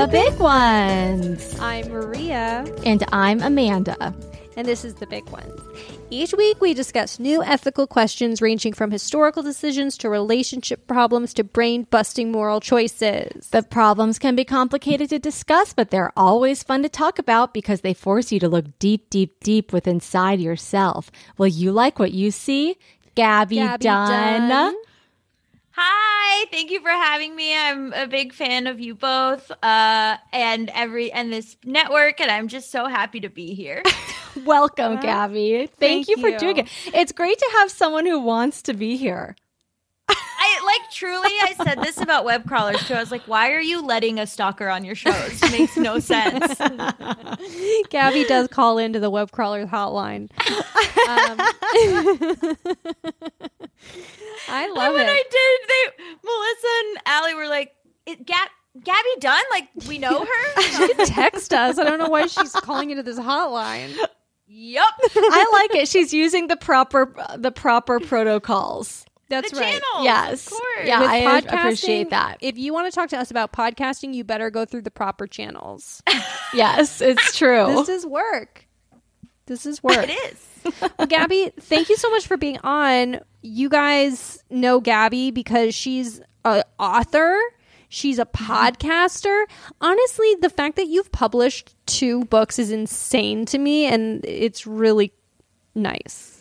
The big ones. I'm Maria, And I'm Amanda. and this is The Big Ones. Each week, we discuss new ethical questions ranging from historical decisions to relationship problems to brain busting moral choices. The problems can be complicated to discuss, but they're always fun to talk about because they force you to look deep, deep, deep within inside yourself. Will you like what you see? Gaby, Gaby Dunn. Dunn. Hi, thank you for having me. I'm a big fan of you both, uh, and every and this network, and I'm just so happy to be here. Welcome, Gaby. Thank, Thank you for you. doing it. It's great to have someone who wants to be here. I like truly. I said this about web crawlers too. I was like, why are you letting a stalker on your shows? It makes no sense. Gaby does call into the web crawler hotline. Um, I love and when it. I did, they Melissa and Allie were like, "It- "Gab, Gaby Dunn, like we know her." She could text us. I don't know why she's calling into this hotline. yup. I like it. She's using the proper the proper protocols. That's the right. channel. Yes. Of course. Yeah, With I appreciate that. If you want to talk to us about podcasting, you better go through the proper channels. Yes, it's true. this is work. This is work. It is. Well, Gaby, thank you so much for being on. You guys know Gaby because she's an author. She's a mm-hmm. podcaster. Honestly, the fact that you've published two books is insane to me, and it's really nice.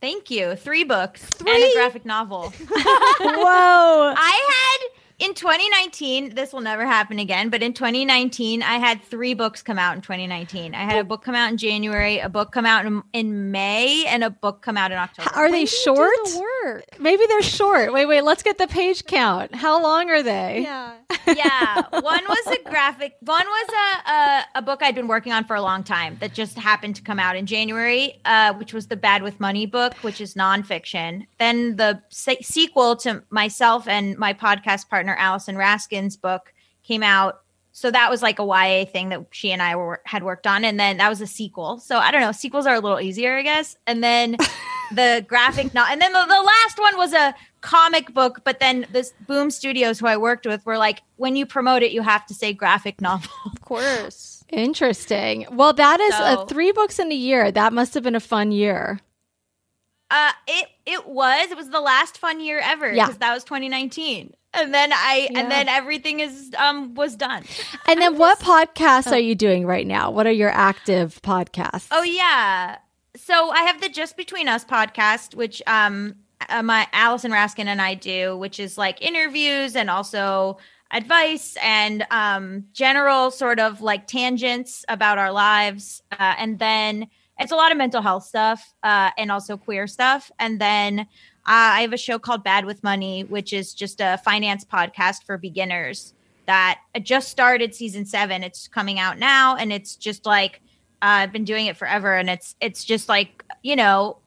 Thank you. Three books and Three? a graphic novel. Whoa. I had in 2019, this will never happen again, but in 2019, I had three books come out in 2019. I had a book come out in January, a book come out in, in May, and a book come out in October. Are they short? The work. Maybe they're short. Wait, wait, let's get the page count. How long are they? Yeah. yeah, one was a graphic. One was a, a a book I'd been working on for a long time that just happened to come out in January, uh, which was the Bad with Money book, which is nonfiction. Then the se- sequel to myself and my podcast partner Allison Raskin's book came out. So that was like a YA thing that she and I were had worked on, and then that was a sequel. So I don't know, sequels are a little easier, I guess. And then the graphic novel, and then the, the last one was a comic book. But then this Boom Studios, who I worked with, were like, when you promote it, you have to say graphic novel. Of course. Interesting. Well, that is So- uh, three books in a year. That must have been a fun year. Uh, it it was it was the last fun year ever Yeah. because that was 2019, and then I Yeah. and then everything is um was done. And then what podcasts are you doing right now? What are your active podcasts? Oh yeah. So I have the Just Between Us podcast, which um uh, my Allison Raskin and I do, which is like interviews and also advice and um general sort of like tangents about our lives. Uh, and then it's a lot of mental health stuff uh, and also queer stuff. And then I have a show called Bad with Money, which is just a finance podcast for beginners that just started season seven. It's coming out now, and it's just like uh, I've been doing it forever, and it's it's just like you know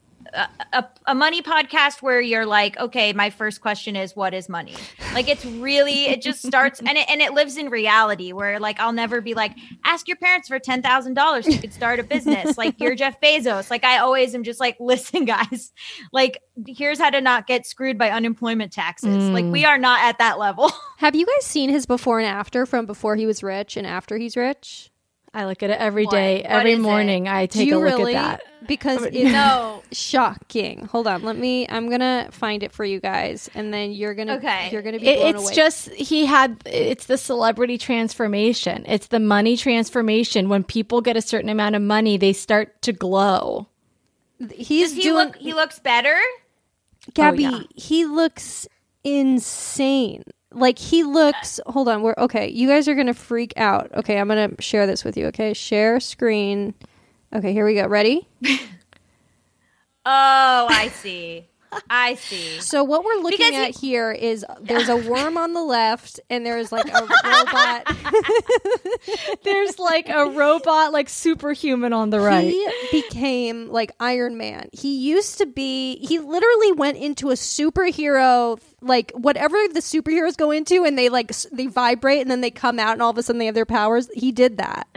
a, a, money podcast where you're like, okay, my first question is, what is money? Like it's really it just starts and it and it lives in reality where like I'll never be like, ask your parents for ten thousand dollars, you could start a business. like you're Jeff Bezos. Like I always am just like, listen, guys, like here's how to not get screwed by unemployment taxes. Like we mm. are not at that level. Have you guys seen his before and after from before he was rich and after he's rich? I look at it every What? day, What every is it? morning. I take you a look really? at that. Because it's No. shocking. Hold on, let me. I'm gonna find it for you guys, and then you're gonna. Okay. You're gonna be. It, blown it's away. just he had it's the celebrity transformation. It's the money transformation. When people get a certain amount of money, they start to glow. he's Does he doing. look? He looks better. Gaby, oh, yeah. he looks insane. Like he looks. Hold on. We're okay. You guys are gonna freak out. Okay, I'm gonna share this with you. Okay, share screen. Okay, here we go. Ready? Oh, I see. I see. So what we're looking Because at here is there's a worm on the left, and there's like a robot. There's like a robot, like superhuman on the right. He became like Iron Man. He used to be. He literally went into a superhero, like whatever the superheroes go into, and they like s- they vibrate, and then they come out, and all of a sudden they have their powers. He did that.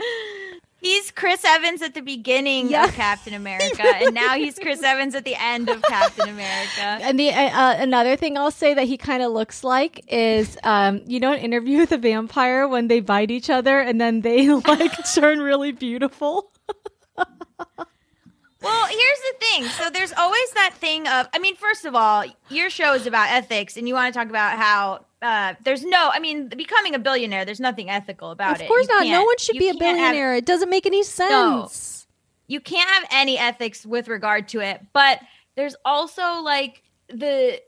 He's Chris Evans at the beginning Yeah. of Captain America, and now he's Chris Evans at the end of Captain America. And the uh, uh, another thing I'll say that he kind of looks like is, um, you know, an interview with a vampire when they bite each other and then they like turn really beautiful. Well, here's the thing. So there's always that thing of, I mean, first of all, your show is about ethics, and you want to talk about how uh, there's no, I mean, becoming a billionaire, there's nothing ethical about it. Of course You not. No one should be a can't have- billionaire. it doesn't make any sense. you can't have any ethics with regard to it but there's also like the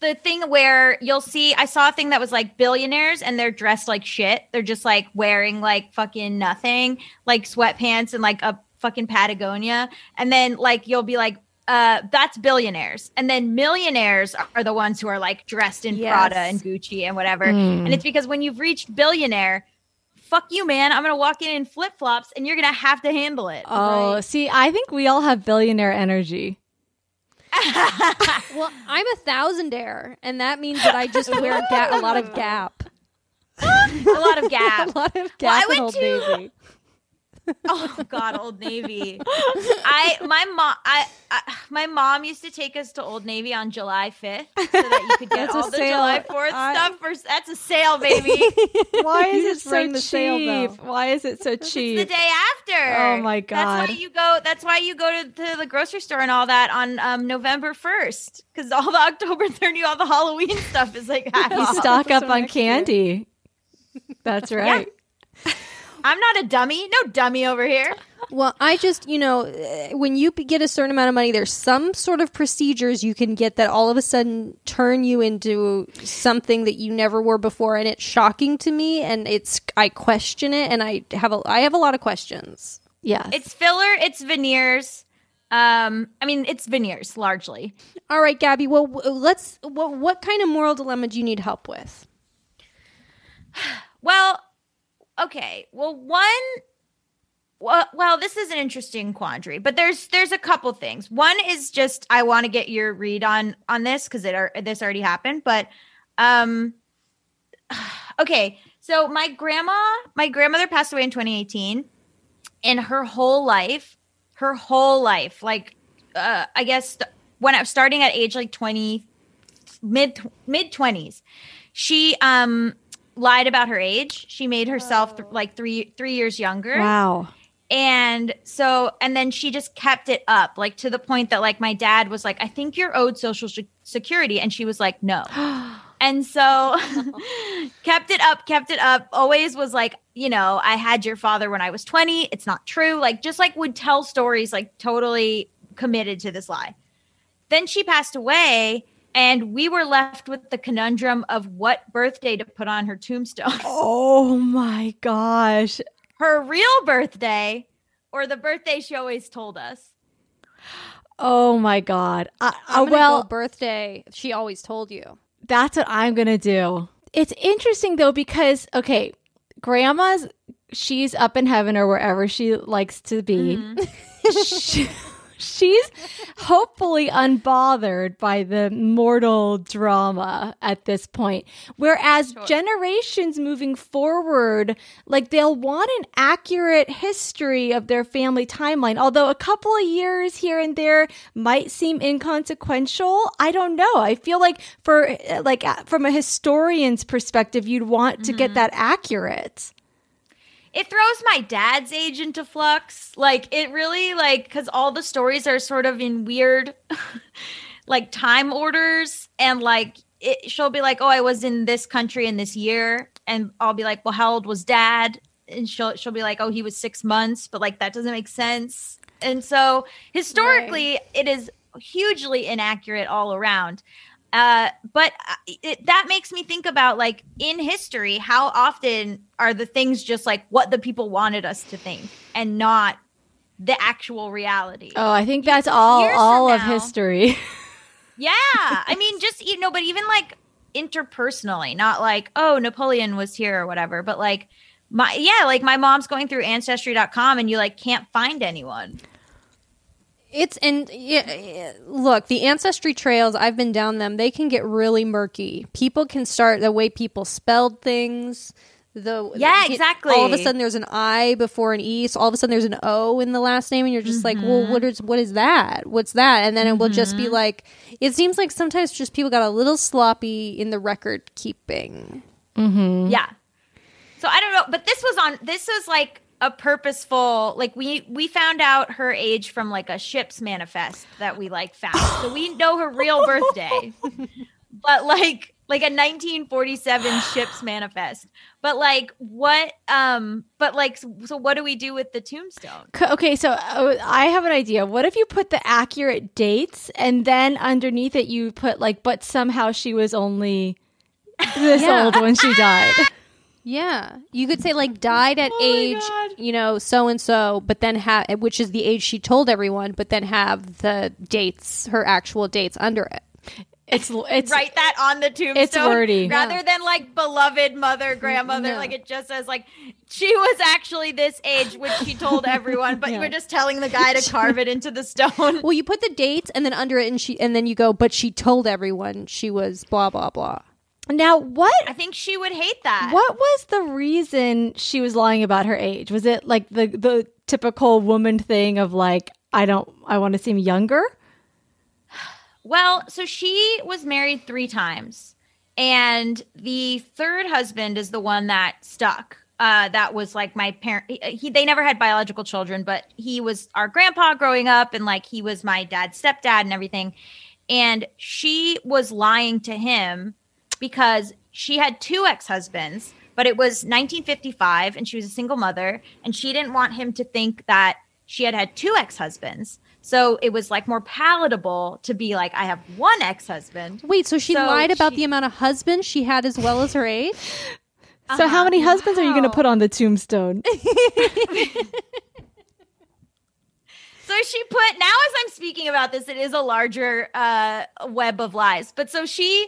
the thing where you'll see i saw a thing that was like billionaires and they're dressed like shit they're just like wearing like fucking nothing like sweatpants and like a fucking patagonia and then like you'll be like uh that's billionaires and then millionaires are the ones who are like dressed in Yes. prada and gucci and whatever Mm. and it's because when you've reached billionaire fuck you man i'm gonna walk in in flip-flops and you're gonna have to handle it Oh, see, I think we all have billionaire energy. Well, I'm a thousandaire, and that means that I just wear ga- a lot of Gap. a lot of Gap. A lot of Gap Well, I and went to- Navy. Oh God, Old Navy. I my mom I, I my mom used to take us to Old Navy on July fifth so that you could get That's all the sale. July Fourth I- stuff. For that's a sale, baby. Why is it so rang the sale cheap? bell. Why is it so It's the day after. Oh, my God. That's why you go. That's why you go to, to the grocery store and all that on um, November first because all the October thirty, all the Halloween stuff is like half You off. stock up on next year. candy. That's right. I'm not a dummy. No dummy over here. Well, I just, you know, when you get a certain amount of money, there's some sort of procedures you can get that all of a sudden turn you into something that you never were before, and it's shocking to me. And it's, I question it, and I have a, I have a lot of questions. Yeah, It's filler. It's veneers. Um, I mean, it's veneers largely. All right, Gaby. Well, let's. What, what kind of moral dilemma do you need help with? Well, okay. Well, one. Well, well, this is an interesting quandary, but there's there's a couple things. One is just I want to get your read on on this because it ar- this already happened, but um, okay. So my grandma, my grandmother passed away in 2018, and her whole life, her whole life, like uh, I guess when I was starting at age like 20, mid mid 20s, she um lied about her age. She made herself th- oh. like three three years younger. Wow. and so and then she just kept it up like to the point that like my dad was like i think you're owed social sh- security. And she was like no. And so kept it up kept it up. Always was like you know i had your father when i was 20 it's not true. Like just like would tell stories like totally committed to this lie. Then she passed away and we were left with the conundrum of what birthday to put on her tombstone Oh my gosh. her real birthday or the birthday she always told us. Oh my god. I, I'm uh, well, go birthday. She always told you. that's what I'm going to do. It's interesting though because okay, grandma's she's up in heaven or wherever she likes to be. She- she's hopefully unbothered by the mortal drama at this point. Whereas generations moving forward, like they'll want an accurate history of their family timeline. Although a couple of years here and there might seem inconsequential, I don't know. I feel like for like from a historian's perspective, you'd want to get mm-hmm. that accurate. It throws my dad's age into flux. Like it really like cuz all the stories are sort of in weird like time orders and like it, she'll be like, "Oh, I was in this country in this year." And I'll be like, "Well, how old was dad?" And she'll she'll be like, "Oh, he was 6 months." But like that doesn't make sense. And so historically right. it is hugely inaccurate all around. Uh, but uh, it, that makes me think about like in history, how often are the things just like what the people wanted us to think and not the actual reality? Oh, I think that's all all of history. yeah, I mean, just you know, but even like interpersonally, not like oh Napoleon was here or whatever, but like my yeah, like my mom's going through ancestry.com and you like can't find anyone. It's and yeah, look, the ancestry trails, I've been down them. They can get really murky. People can start the way people spelled things. The yeah, exactly. All of a sudden, there's an I before an E. So all of a sudden, there's an O in the last name, and you're just mm-hmm. like, well, what is what is that? What's that? And then mm-hmm. it will just be mm-hmm. like, it seems like sometimes just people got a little sloppy in the record keeping. Mm-hmm. Yeah. So I don't know, but this was on. This was like a purposeful like we we found out her age from like a ship's manifest that we like found. So we know her real birthday. But like like a 1947 ship's manifest. But like what um but like so what do we do with the tombstone? Okay so uh, i have an idea. What if you put the accurate dates and then underneath it you put like but somehow she was only this yeah. old when she died Yeah, you could say like oh died at oh age, you know, so and so, but then have which is the age she told everyone, but then have the dates, her actual dates under it. It's it's write that on the tombstone. It's wordy, rather yeah. than like beloved mother, grandmother. No. Like it just says like she was actually this age, which she told everyone, but yeah. you were just telling the guy to carve it into the stone. Well, you put the dates and then under it, and she and then you go, but she told everyone she was blah blah blah. Now, what? I think she would hate that. What was the reason she was lying about her age? Was it like the the typical woman thing of like I don't I want to seem younger? Well, so she was married 3 times. And the third husband is the one that stuck. Uh, that was like my parent. He, they never had biological children, but he was our grandpa growing up, and like he was my dad's stepdad and everything. And she was lying to him because she had two ex husbands, but it was 1955 and she was a single mother, and she didn't want him to think that she had had two ex husbands. So it was like more palatable to be like, I have one ex husband. Wait, so she so lied about she, the amount of husbands she had as well as her age? So, uh-huh. how many husbands wow. are you going to put on the tombstone? so she put, now as I'm speaking about this, it is a larger uh, web of lies. But so she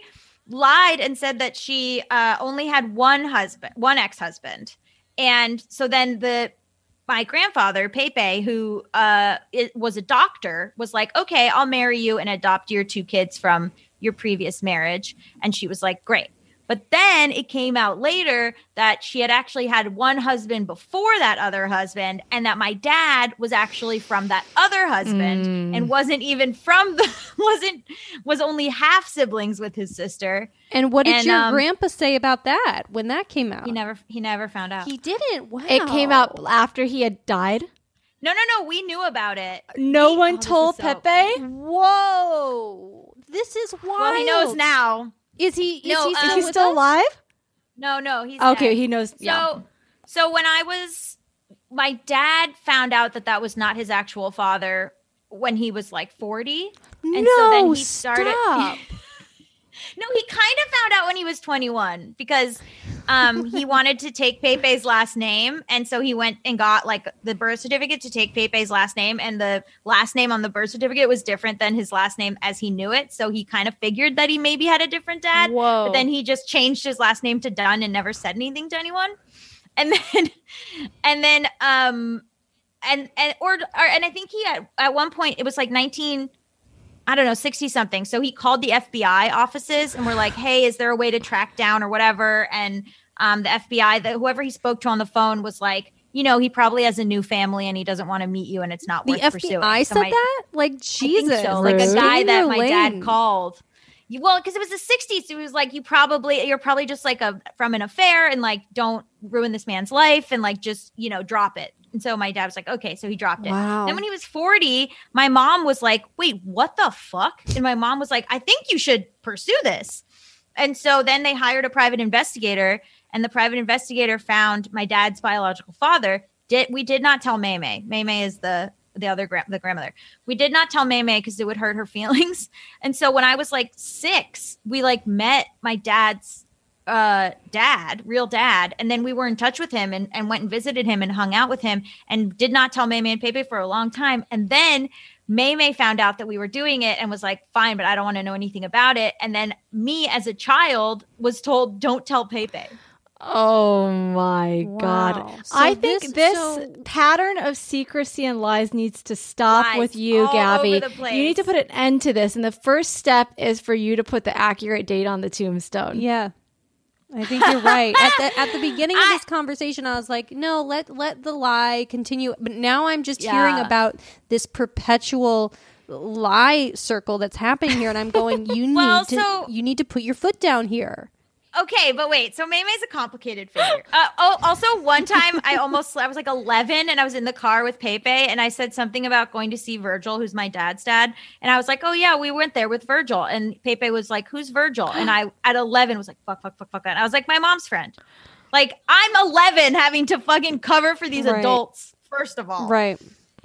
lied and said that she uh, only had one husband, one ex-husband, and so then the my grandfather Pepe, who uh, was a doctor, was like, "Okay, I'll marry you and adopt your two kids from your previous marriage," and she was like, "Great." But then it came out later that she had actually had one husband before that other husband, and that my dad was actually from that other husband mm. and wasn't even from the wasn't was only half siblings with his sister. And what did and, your um, grandpa say about that when that came out? He never he never found out. He didn't. Wow. It came out after he had died. No, no, no. We knew about it. No one oh, told so- Pepe. Whoa, this is wild. Well, he knows now. Is he? Is no, he uh, still, is he still alive? No, no, he's okay. Dead. He knows. So, yeah. so when I was, my dad found out that that was not his actual father when he was like forty, and no, so then he started. no, he kind of found out when he was twenty-one because um, he wanted to take Pepe's last name, and so he went and got like the birth certificate to take Pepe's last name, and the last name on the birth certificate was different than his last name as he knew it. So he kind of figured that he maybe had a different dad. Whoa! But then he just changed his last name to Dunn and never said anything to anyone. And then, and then, um, and and or, or and I think he at at one point it was like nineteen. 19 I don't know, 60 something. So he called the FBI offices and we're like, hey, is there a way to track down or whatever? And um, the FBI, the, whoever he spoke to on the phone was like, you know, he probably has a new family and he doesn't want to meet you and it's not the worth FBI pursuing. So said my, that? Like, Jesus. So. Like a guy that my dad called. You- Well, because it was the 60s. So it was like, you probably, you're probably just like a from an affair and like, don't ruin this man's life and like, just, you know, drop it. And so my dad was like, okay. So he dropped it. Wow. Then when he was 40, my mom was like, wait, what the fuck? And my mom was like, I think you should pursue this. And so then they hired a private investigator, and the private investigator found my dad's biological father. Did we did not tell May May. May May is the the other gra- the grandmother. We did not tell May May because it would hurt her feelings. And so when I was like six, we like met my dad's uh dad, real dad, and then we were in touch with him and, and went and visited him and hung out with him and did not tell May May and Pepe for a long time. And then May May found out that we were doing it and was like, fine, but I don't want to know anything about it. And then me as a child was told, don't tell Pepe. Oh my Wow. god. So I think this- this, so- pattern of secrecy and lies needs to stop with you, Gaby. over the place. You need to put an end to this. And the first step is for you to put the accurate date on the tombstone. Yeah. I think you're right. At the at the beginning of I- this conversation, I was like, "No, let let the lie continue." But now I'm just hearing about this perpetual lie circle that's happening here, and I'm going, "You Well, need to so- you need to put your foot down here." Okay, but wait. So May May's a complicated figure. Uh, oh, also one time I almost I was like 11 and I was in the car with Pepe and I said something about going to see Virgil, who's my dad's dad, and I was like, "Oh yeah, we went there with Virgil." And Pepe was like, "Who's Virgil?" And I at 11 was like, "Fuck, fuck, fuck, fuck." And I was like, "My mom's friend." Like I'm 11 having to fucking cover for these Right. adults. First of all, Right.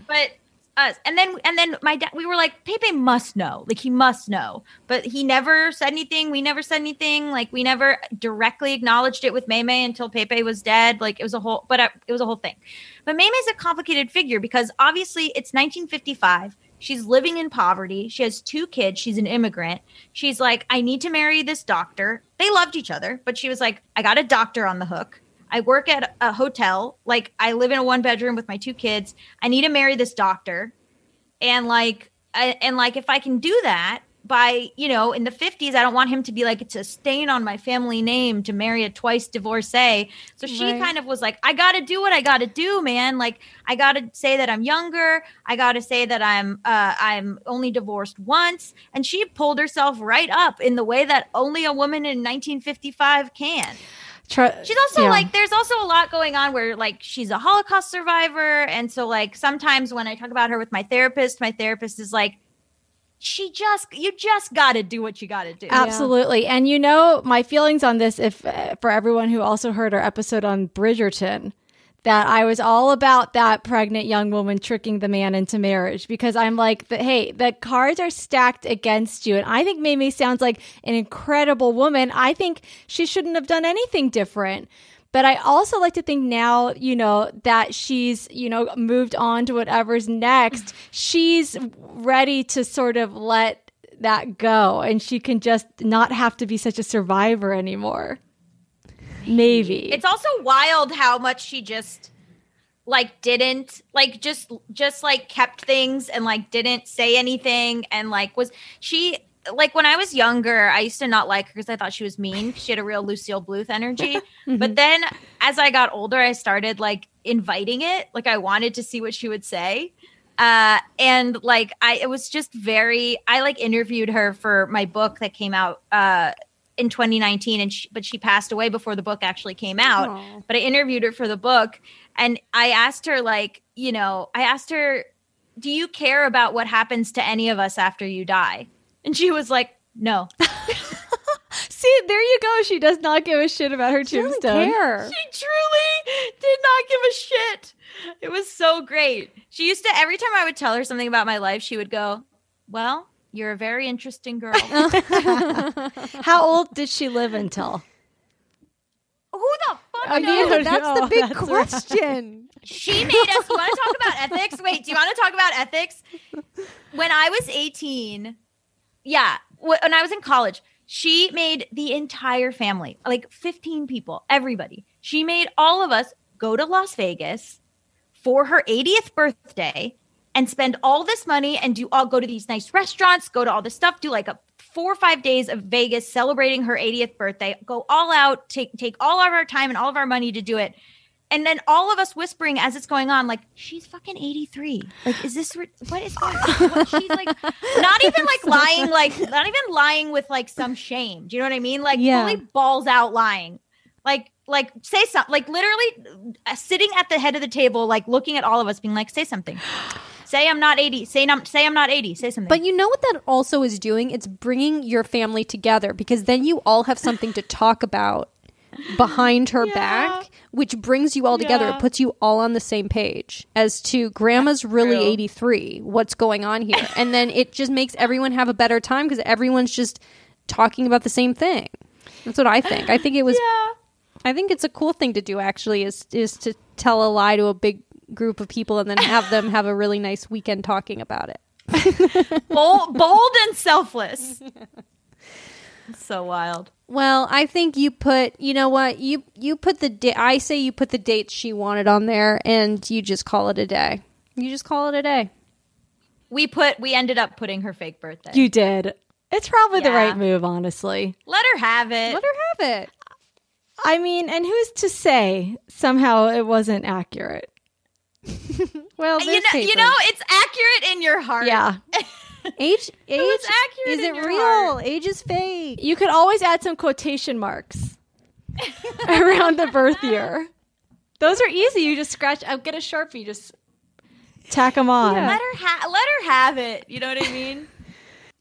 but us. And then and then my dad we were like pepe must know. Like he must know. But he never said anything. We never said anything. Like we never directly acknowledged it with Maymay until pepe was dead. Like it was a whole but uh, it was a whole thing. But Maymay's a complicated figure because obviously it's 1955 she's living in poverty. She has two kids. She's an immigrant. She's like i need to marry this doctor. They loved each other but she was like i got a doctor on the hook I work at a hotel. Like I live in a one bedroom with my two kids. I need to marry this doctor. And like I, and like if I can do that by, you know, in the 50s, I don't want him to be like it's a stain on my family name to marry a twice divorcee. So she Right. kind of was like, I got to do what I got to do, man. Like I got to say that I'm younger. I got to say that I'm uh I'm only divorced once and she pulled herself right up in the way that only a woman in 1955 can. Tr- She's also yeah. like, there's also a lot going on where like she's a Holocaust survivor. And so, like, sometimes when I talk about her with my therapist, my therapist is like, she just, you just got to do what you got to do. Absolutely. And you know, my feelings on this, if uh, for everyone who also heard our episode on Bridgerton, that I was all about that pregnant young woman tricking the man into marriage because I'm like, hey, the cards are stacked against you. And I think Mamie sounds like an incredible woman. I think she shouldn't have done anything different. But I also like to think now, you know, that she's, you know, moved on to whatever's next. She's ready to sort of let that go and she can just not have to be such a survivor anymore. Maybe. It's also wild how much she just like didn't like just just like kept things and like didn't say anything and like was she like when I was younger, I used to not like her because I thought she was mean. She had a real Lucille Bluth energy. But then as I got older, I started like inviting it. Like I wanted to see what she would say. Uh, and like I, it was just very. I like interviewed her for my book that came out uh, in 2019, and she, but she passed away before the book actually came out. Aw. But I interviewed her for the book, and I asked her like, you know, I asked her, "Do you care about what happens to any of us after you die?" And she was like, "No." See, there you go. She does not give a shit about her She tombstone. She truly did not give a shit. It was so great. She used to every time I would tell her something about my life, she would go, "Well, you're a very interesting girl." How old did she live until? Who the fuck oh, I knows? mean, That's the big that's right. question. She made us. You want to talk about ethics? Wait, do you want to talk about ethics? When I was 18, yeah, when I was in college, she made the entire family, like 15 people, everybody. She made all of us go to Las Vegas for her 80th birthday and spend all this money and do all go to these nice restaurants, go to all this stuff, do like a four or five days of Vegas celebrating her 80th birthday, go all out, take take all of our time and all of our money to do it. and then all of us whispering as it's going on, like she's fucking eighty three. Like, is this re- what is going on? What, she's like not even like lying, like not even lying with like some shame. Do you know what I mean? Like Yeah. fully balls out lying. Like like say something. Like literally uh, sitting at the head of the table, like looking at all of us, being like, say something. Say I'm not eighty. Say I'm say I'm not eighty. Say something. But you know what that also is doing? It's bringing your family together because then you all have something to talk about behind her back, which brings you all together. It puts you all on the same page as to grandma's really 83. What's going on here? And then it just makes everyone have a better time because everyone's just talking about the same thing. That's what I think. I think it was I think it's a cool thing to do actually is is to tell a lie to a big group of people and then have them have a really nice weekend talking about it. bold, bold and selfless. so wild. Well, I think you put, you know what? You you put the da- I say you put the dates she wanted on there and you just call it a day. You just call it a day. We put we ended up putting her fake birthday. You did. It's probably the right move, honestly. Let her have it. Let her have it. I mean, and who's to say somehow it wasn't accurate? Well, uh, you there's know, you know, it's accurate in your heart. Yeah. age age was accurate is it real? heart. Age is fake. You could always add some quotation marks around the birth year. Those are easy. You just scratch. I'll get a sharpie. Just tack them on. Let her ha- let her have it. You know what I mean?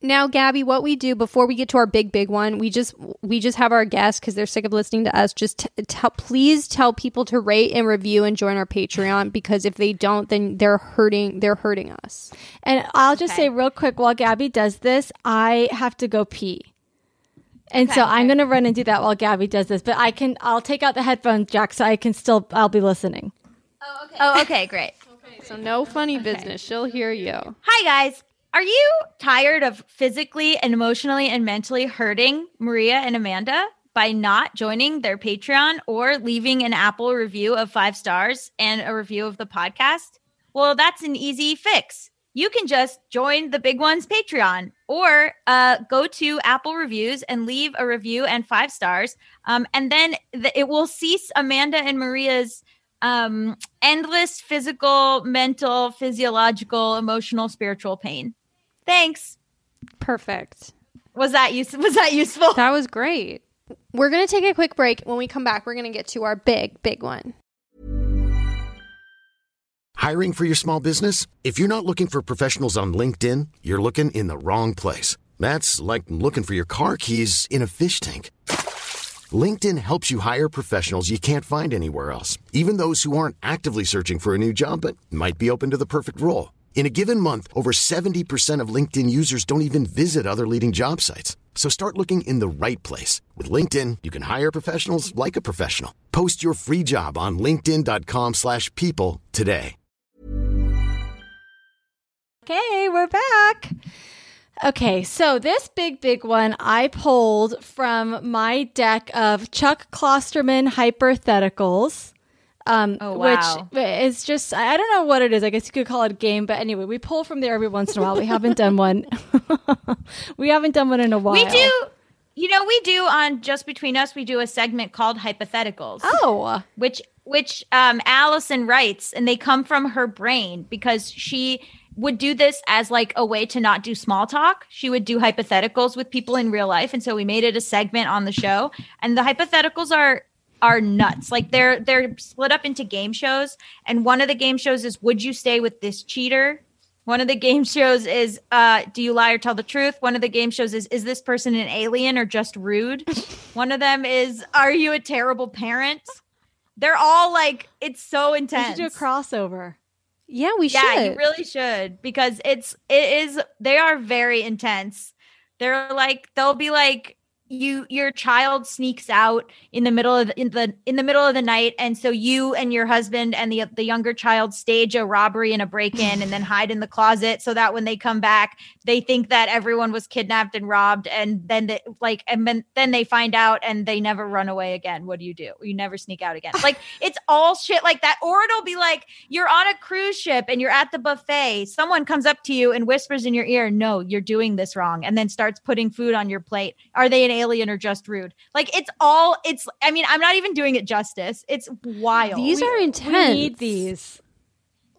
Now, Gaby, what we do before we get to our big, big one, we just we just have our guests because they're sick of listening to us. Just t- tell, please tell people to rate and review and join our Patreon because if they don't, then they're hurting. They're hurting us. And I'll just say real quick while Gaby does this, I have to go pee. And so I'm going to run and do that while Gaby does this, but I can I'll take out the headphone jack so I can still I'll be listening. Oh, okay, oh, great. So no funny business. She'll hear you. Hi guys. Are you tired of physically and emotionally and mentally hurting Maria and Amanda by not joining their Patreon or leaving an Apple review of 5 stars and a review of the podcast? Well, that's an easy fix. You can just join the Big Ones Patreon or uh, go to Apple Reviews and leave a review and five stars. Um, and then th- it will cease Amanda and Maria's um, endless physical, mental, physiological, emotional, spiritual pain. Thanks. Perfect. Was that use- Was that useful? That was great. We're gonna take a quick break. When we come back, we're gonna get to our big, big one. Hiring for your small business? If you're not looking for professionals on LinkedIn, you're looking in the wrong place. That's like looking for your car keys in a fish tank. LinkedIn helps you hire professionals you can't find anywhere else, even those who aren't actively searching for a new job but might be open to the perfect role. In a given month, over 70% of LinkedIn users don't even visit other leading job sites. So start looking in the right place. With LinkedIn, you can hire professionals like a professional. Post your free job on linkedin.com slash people today. Okay, we're back. Okay, so this big, big one I pulled from my deck of Chuck Klosterman hypotheticals. Um, Oh, wow. Which is just, I don't know what it is. I guess you could call it a game, but anyway, we pull from there every once in a while. We haven't done one. we haven't done one in a while. We do, you know, we do on Just Between Us, we do a segment called Hypotheticals. Oh, which which um Allison writes and they come from her brain because she would do this as like a way to not do small talk. She would do hypotheticals with people in real life and so we made it a segment on the show and the hypotheticals are are nuts. Like they're they're split up into game shows and one of the game shows is would you stay with this cheater? One of the game shows is uh do you lie or tell the truth? One of the game shows is is this person an alien or just rude? One of them is are you a terrible parent? They're all like it's so we intense. should do a crossover. Yeah, we yeah, should. Yeah, you really should because it's it is they are very intense. They're like they'll be like you your child sneaks out in the middle of the, in the in the middle of the night and so you and your husband and the the younger child stage a robbery and a break-in and then hide in the closet so that when they come back they think that everyone was kidnapped and robbed and then they, like and then, then they find out and they never run away again. What do you do? You never sneak out again. Like it's all shit like that. Or it'll be like you're on a cruise ship and you're at the buffet. Someone comes up to you and whispers in your ear no you're doing this wrong and then starts putting food on your plate. Are they an alien or just rude. Like it's all it's I mean, I'm not even doing it justice. It's wild. These are intense. We need these.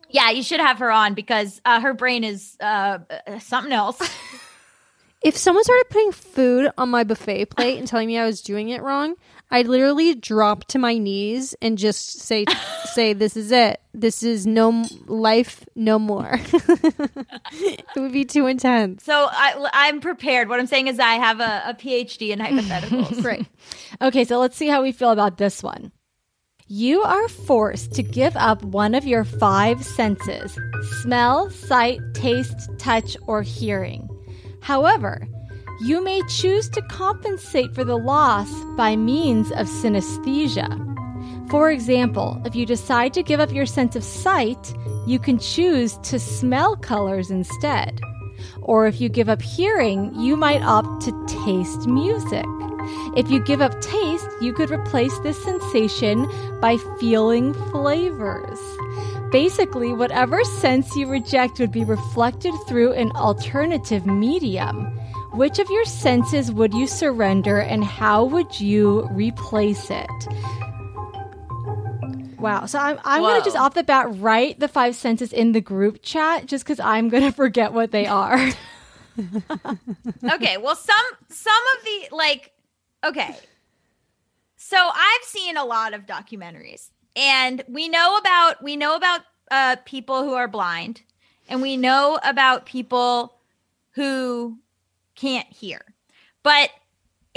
yeah, you should have her on because uh, her brain is uh, something else. If someone started putting food on my buffet plate and telling me I was doing it wrong, I'd literally drop to my knees and just say, "Say this is it. This is no life, no more." it would be too intense. so I, I'm prepared. What I'm saying is I have a, a PhD in hypotheticals. Great. Okay, so let's see how we feel about this one. You are forced to give up one of your five senses smell, sight, taste, touch, or hearing. However, you may choose to compensate for the loss by means of synesthesia. For example, if you decide to give up your sense of sight, you can choose to smell colors instead. Or if you give up hearing, you might opt to taste music. If you give up taste, you could replace this sensation by feeling flavors. Basically, whatever sense you reject would be reflected through an alternative medium. Which of your senses would you surrender and how would you replace it? Wow. So I'm, I'm going to just off the bat write the five senses in the group chat just because I'm going to forget what they are. okay well some some of the like okay so i've seen a lot of documentaries and we know about we know about uh people who are blind and we know about people who can't hear. But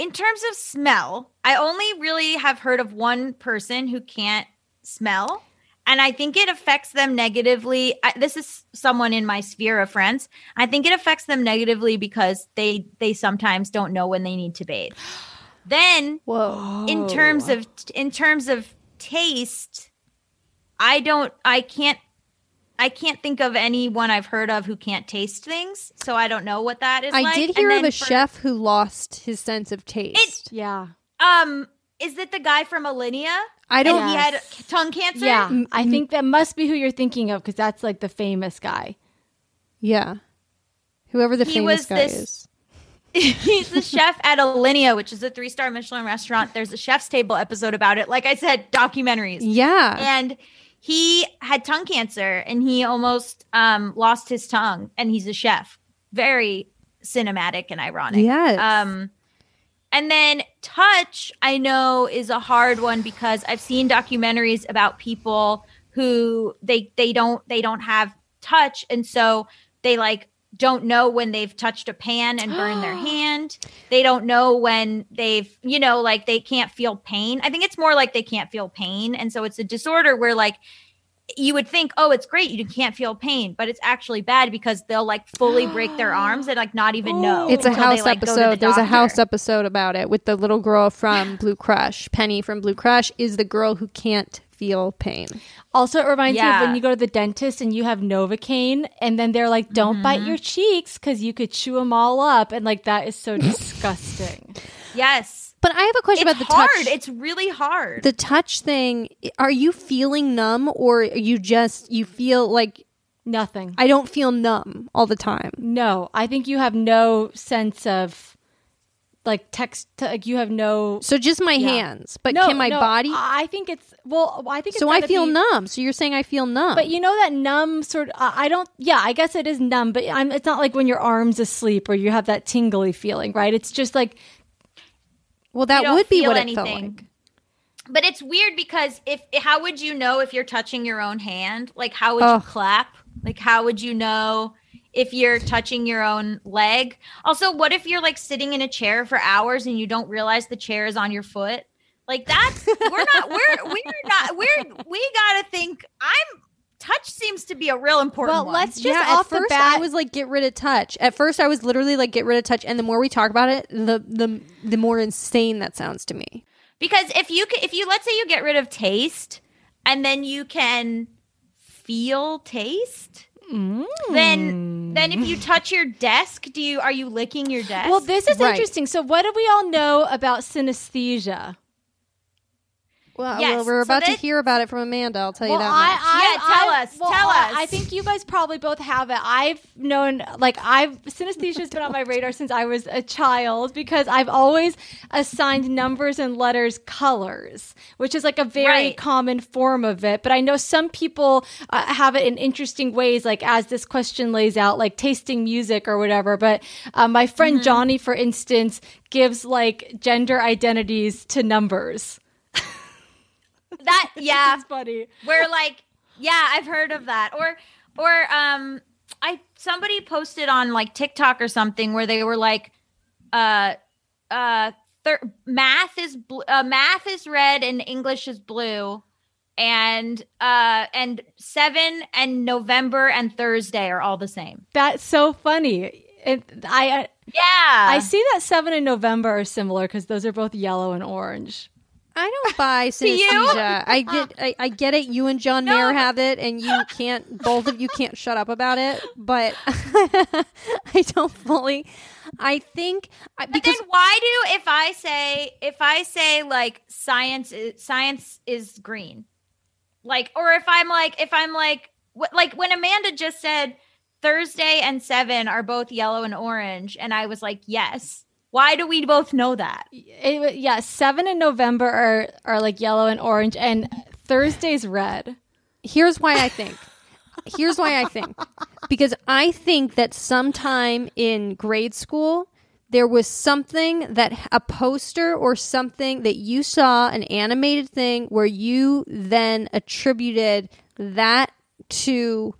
in terms of smell i only really have heard of one person who can't smell and i think it affects them negatively. I, this is someone in my sphere of friends. I think it affects them negatively because they they sometimes don't know when they need to bathe. Then Whoa. in terms of in terms of taste i don't i can't i can't think of anyone i've heard of who can't taste things so i don't know what that is I like. did And hear of a for- chef who lost his sense of taste. yeah. um is it the guy from Alinea? I don't. he had tongue cancer. Yeah. I think that must be who you're thinking of because that's like the famous guy. Yeah. Whoever the He famous was guy this- is. He's the chef at Alinea, which is a three star Michelin restaurant. There's a chef's table episode about it. Like I said, documentaries. Yeah. And he had tongue cancer and he almost um, lost his tongue. And he's a chef. Very cinematic and ironic. Yes. Um, and then touch, I know, is a hard one because I've seen documentaries about people who they they don't they don't have touch, and so they like don't know when they've touched a pan and burned their hand. They don't know when they've, you know, like they can't feel pain. I think it's more like they can't feel pain. And so it's a disorder where like you would think, oh, it's great, you can't feel pain, but it's actually bad because they'll like fully break their arms and like not even know. It's a until they, house like, to the episode. There's a house episode about it with the little girl from Blue Crush. Penny from Blue Crush is the girl who can't feel pain. Also, it reminds me of when you go to the dentist and you have Novocaine, and then they're like, "Don't bite Mm-hmm. your cheeks because you could chew them all up," and like that is so disgusting. Yes. But I have a question It's about the hard. touch. It's really hard. the touch thing. Are you feeling numb or you just you feel like Nothing. I don't feel numb all the time? No, I think you have no sense of like text. Like you have no. So just my Yeah. hands, but no, can my no, body? I think it's well. I think it's so I feel be- numb. So you're saying I feel numb? But you know that numb sort. I I don't. Yeah, I guess it is numb. But I'm. It's not like when your arms asleep or you have that tingly feeling, right? It's just like well, that would be feel what it felt anything. like. but it's weird because if how would you know if you're touching your own hand? Like how would Ugh. you clap? Like how would you know if you're touching your own leg? Also, what if you're like sitting in a chair for hours and you don't realize the chair is on your foot? Like that's we're not we're we're not we're we got to think I'm touch seems to be a real important well. one. Let's just yeah, off at first the bat. I was like, get rid of touch. At first, I was literally like, get rid of touch. And the more we talk about it, the the the more insane that sounds to me. Because if you c- if you let's say you get rid of taste and then you can feel taste, then mm. then if you touch your desk, do you are you licking your desk? well, this is Right. interesting. So, what do we all know about synesthesia? Well, Yes, well, we're so about to hear about it from Amanda. I'll tell you that I, much. I, Yeah, tell I- us, well, tell I- us. I think you guys probably both have it. I've known, like, I've synesthesia has been on my radar since I was a child because I've always assigned numbers and letters colors, which is like a very Right. common form of it. But I know some people uh, have it in interesting ways, like as this question lays out, like tasting music or whatever. But uh, my friend Mm-hmm. Johnny, for instance, gives like gender identities to numbers. That yeah, It's funny. where like yeah, I've heard of that. Or or um I somebody posted on like TikTok or something where they were like uh uh thir- math is bl- uh, math is red and English is blue and uh and 7 and November and Thursday are all the same. That's so funny. It, I Yeah. I see that seven and November are similar because those are both yellow and orange. I don't buy synesthesia. I get, I, I get it. You and John Mayer have it, and you can't. Both of you can't shut up about it. But I don't fully. I think I- But because then why do if I say if I say like science is, science is green, like or if I'm like if I'm like wh- like when Amanda just said Thursday and seven are both yellow and orange, and I was like yes. Why do we both know that? It, yeah, seven in November are are like yellow and orange, and Thursday's red. here's why I think. Here's why I think. Because I think that sometime in grade school, there was something that a poster or something that you saw, an animated thing, where you then attributed that to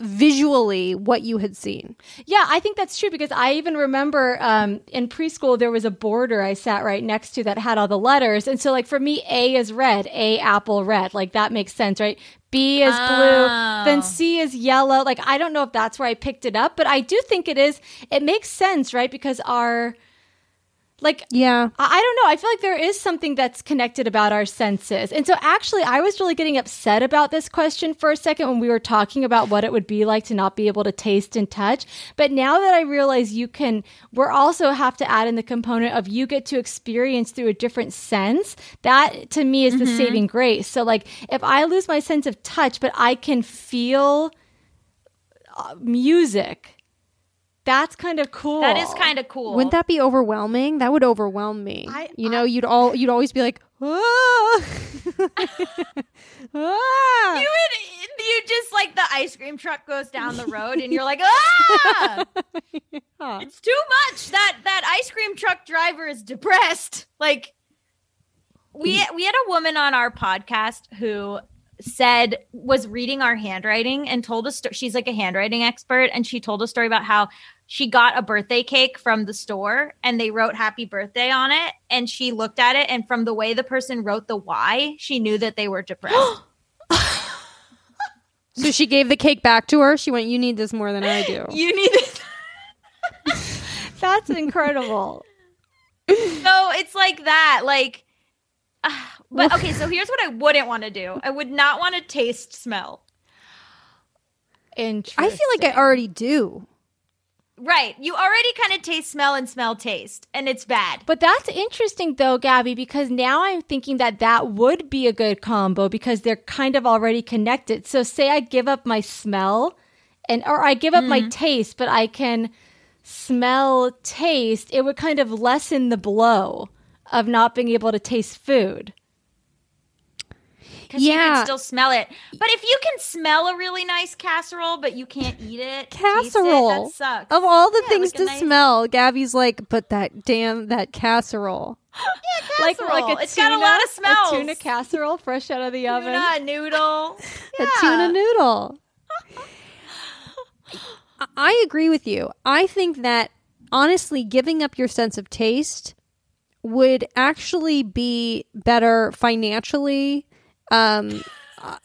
visually what you had seen. Yeah, I think that's true because I even remember um, in preschool there was a border I sat right next to that had all the letters, and so like for me, A is red, A apple red, like that makes sense, right? B is blue, then C is yellow. Like I don't know if that's where I picked it up, but I do think it is. It makes sense, right? Because our like Yeah. I I don't know. I feel like there is something that's connected about our senses. And so actually I was really getting upset about this question for a second when we were talking about what it would be like to not be able to taste and touch. But now that I realize you can we're also have to add in the component of you get to experience through a different sense. That to me is the saving grace. So like if I lose my sense of touch but I can feel uh, music that's kind of cool. That is kind of cool. Wouldn't that be overwhelming? That would overwhelm me. I- you know, you'd all you'd always be like, ah! Ah! you would you just like the ice cream truck goes down the road and you're like ah it's too much that that ice cream truck driver is depressed like we we had a woman on our podcast who said was reading our handwriting and told a story she's like a handwriting expert and she told a story about how she got a birthday cake from the store and they wrote happy birthday on it and she looked at it and from the way the person wrote the y she knew that they were depressed So she gave the cake back to her. She went, "You need this more than I do." you need it That's incredible. So it's like that. Like, but okay, so here's what I wouldn't want to do I would not want to taste smell. Interesting. I feel like I already do. Right. You already kind of taste smell and smell taste, and it's bad. But that's interesting though, Gaby, because now I'm thinking that that would be a good combo because they're kind of already connected. So say I give up my smell and or I give up my mm-hmm. taste, but I can smell taste, it would kind of lessen the blow of not being able to taste food. Because you Yeah. can still smell it. But if you can smell a really nice casserole, but you can't eat it, taste it, Casserole. that sucks. Of all the Yeah, things like to nice- smell, Gaby's like, "But that damn that casserole." Like Casserole. like a It's got a lot of tuna- smells. A tuna casserole fresh out of the oven. Tuna, noodle. A Yeah. tuna noodle. I- I agree with you. I think that honestly, giving up your sense of taste would actually be better financially. Um,